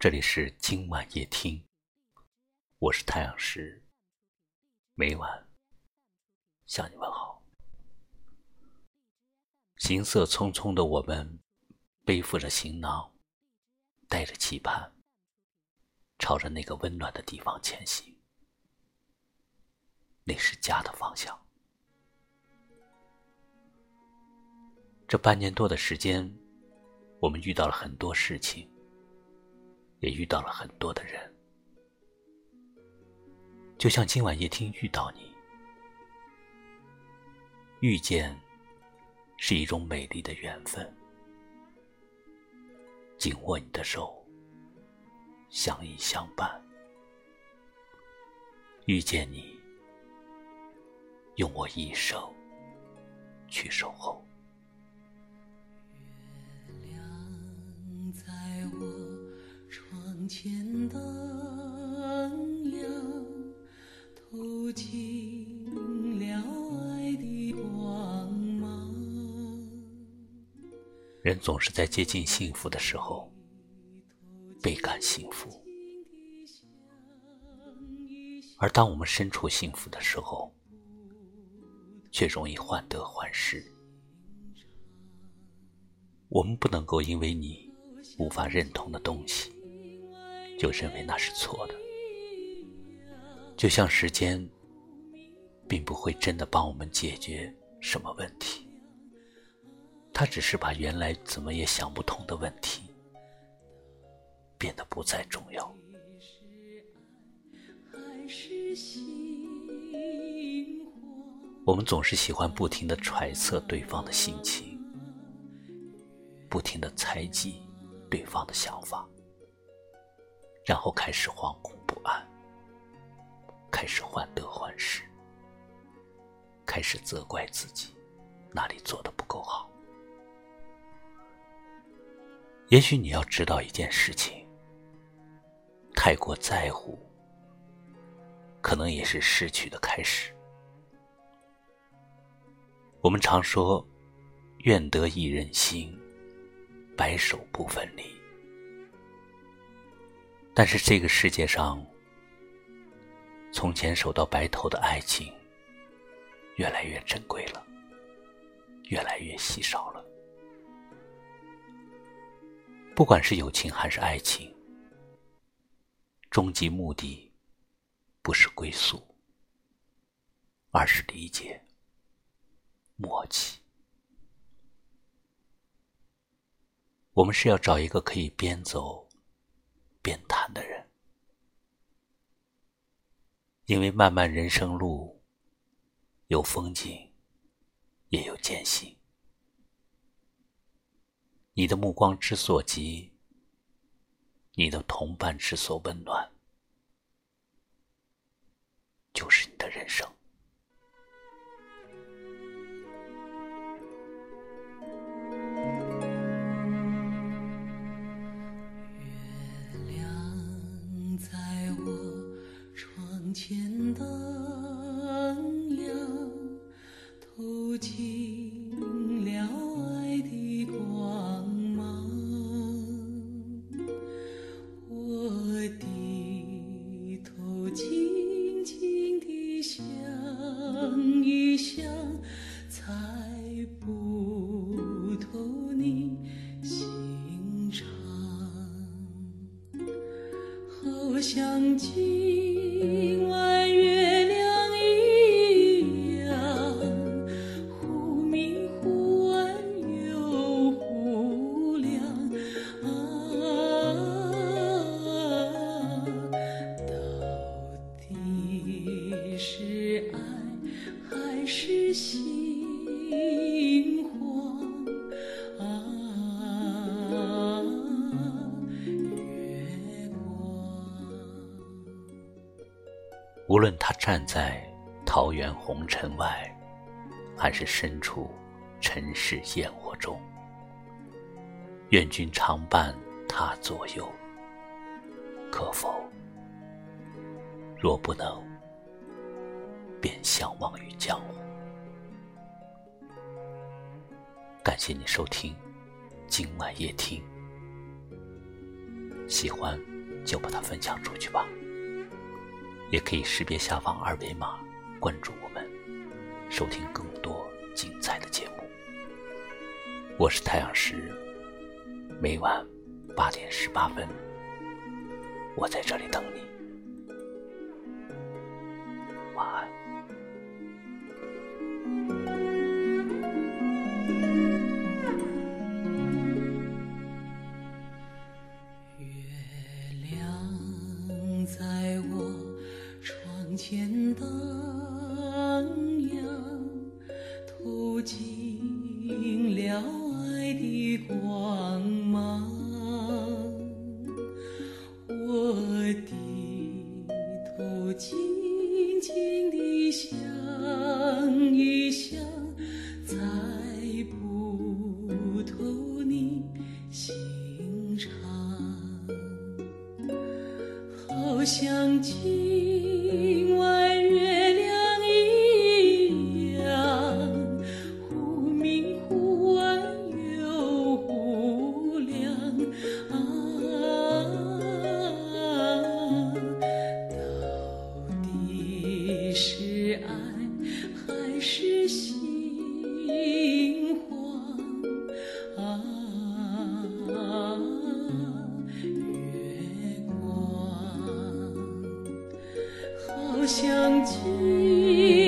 这里是今晚夜听，我是太阳石，每晚向你问好。行色匆匆的我们，背负着行囊，带着期盼，朝着那个温暖的地方前行。那是家的方向。这半年多的时间，我们遇到了很多事情。也遇到了很多的人，就像今晚夜听遇到你，遇见是一种美丽的缘分。紧握你的手，相依相伴，遇见你，用我一生去守候。前灯亮，透进了爱的光芒。人总是在接近幸福的时候倍感幸福，而当我们身处幸福的时候，却容易患得患失。我们不能够因为你无法认同的东西。就认为那是错的，就像时间，并不会真的帮我们解决什么问题，它只是把原来怎么也想不通的问题变得不再重要。我们总是喜欢不停的揣测对方的心情，不停的猜忌对方的想法。然后开始惶恐不安，开始患得患失，开始责怪自己哪里做的不够好。也许你要知道一件事情：太过在乎，可能也是失去的开始。我们常说“愿得一人心，白首不分离”。但是这个世界上，从前守到白头的爱情，越来越珍贵了，越来越稀少了。不管是友情还是爱情，终极目的不是归宿，而是理解、默契。我们是要找一个可以边走。边谈的人，因为漫漫人生路，有风景，也有艰辛。你的目光之所及，你的同伴之所温暖，前灯亮，透进了爱的光芒。我低头静静地想一想，猜不透你心肠，好像今因为无论他站在桃源红尘外，还是身处尘世烟火中，愿君常伴他左右。可否？若不能，便相忘于江湖。感谢你收听今晚夜听，喜欢。就把它分享出去吧。也可以识别下方二维码关注我们，收听更多精彩的节目。我是太阳石，每晚八点十八分，我在这里等你。透进了爱的光芒。我低头静静地想一想，猜不透你心肠，好像爱还是心慌啊？月光好像静。